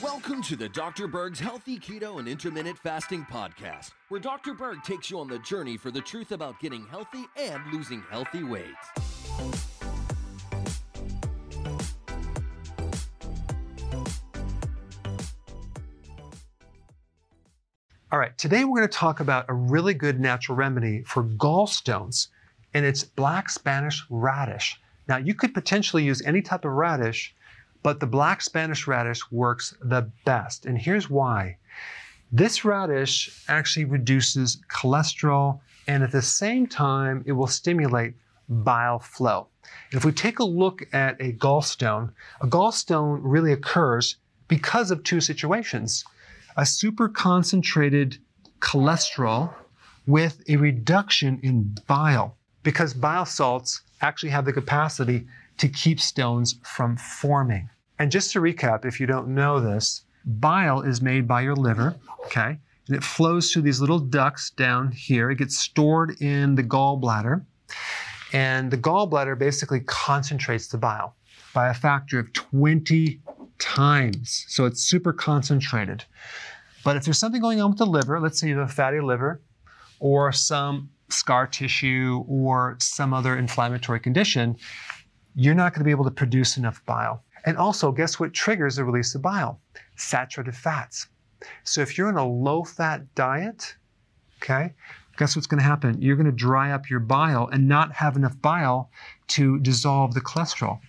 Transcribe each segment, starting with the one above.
Welcome to the Dr. Berg's Healthy Keto and Intermittent Fasting Podcast, where Dr. Berg takes you on the journey for the truth about getting healthy and losing healthy weight. All right, today we're going to talk about a really good natural remedy for gallstones, and it's black Spanish radish. Now, you could potentially use any type of radish, but the black Spanish radish works the best. And here's why. This radish actually reduces cholesterol, and at the same time, it will stimulate bile flow. And if we take a look at a gallstone, a gallstone really occurs because of two situations a super concentrated cholesterol with a reduction in bile, because bile salts actually have the capacity to keep stones from forming. And just to recap, if you don't know this, bile is made by your liver, okay? And it flows through these little ducts down here. It gets stored in the gallbladder. And the gallbladder basically concentrates the bile by a factor of 20 times. So it's super concentrated. But if there's something going on with the liver, let's say you have a fatty liver or some scar tissue or some other inflammatory condition, you're not going to be able to produce enough bile. And also, guess what triggers the release of bile? Saturated fats. So if you're on a low fat diet, okay, guess what's going to happen? You're going to dry up your bile and not have enough bile to dissolve the cholesterol.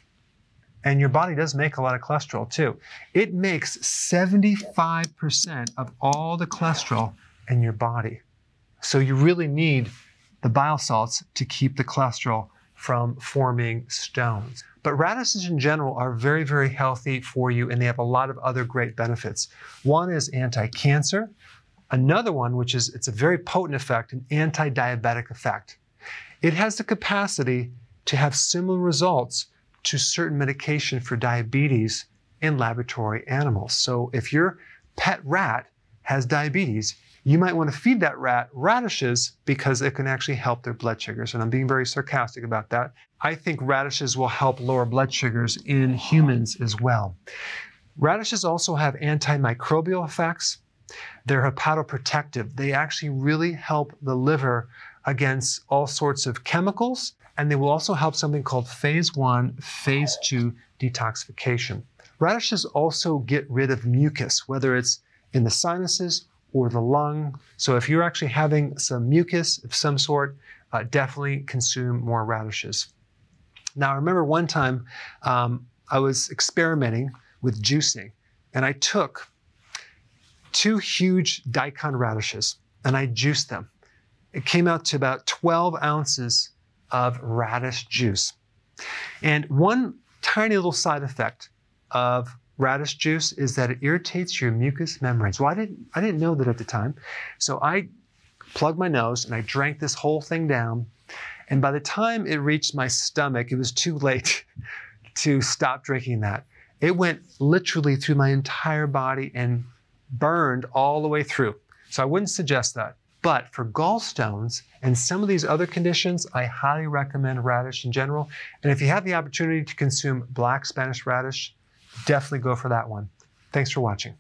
And your body does make a lot of cholesterol too. It makes 75% of all the cholesterol in your body. So you really need the bile salts to keep the cholesterol from forming stones. But radishes in general are very, very healthy for you and they have a lot of other great benefits. One is anti-cancer. Another one, which is it's a very potent effect, an anti-diabetic effect. It has the capacity to have similar results to certain medication for diabetes in laboratory animals. So if your pet rat has diabetes, you might want to feed that rat radishes because it can actually help their blood sugars. And I'm being very sarcastic about that. I think radishes will help lower blood sugars in humans as well. Radishes also have antimicrobial effects. They're hepatoprotective. They actually really help the liver against all sorts of chemicals and they will also help something called phase one, phase two detoxification. Radishes also get rid of mucus, whether it's in the sinuses or the lung. So if you're actually having some mucus of some sort, uh, definitely consume more radishes. Now, I remember one time um, I was experimenting with juicing, and I took two huge daikon radishes and I juiced them. It came out to about 12 ounces of radish juice. And one tiny little side effect of radish juice is that it irritates your mucous membranes. Well, I didn't, I didn't know that at the time. So I plugged my nose and I drank this whole thing down. And by the time it reached my stomach, it was too late to stop drinking that. It went literally through my entire body and burned all the way through. So I wouldn't suggest that. But for gallstones and some of these other conditions, I highly recommend radish in general. And if you have the opportunity to consume black Spanish radish, definitely go for that one. Thanks for watching.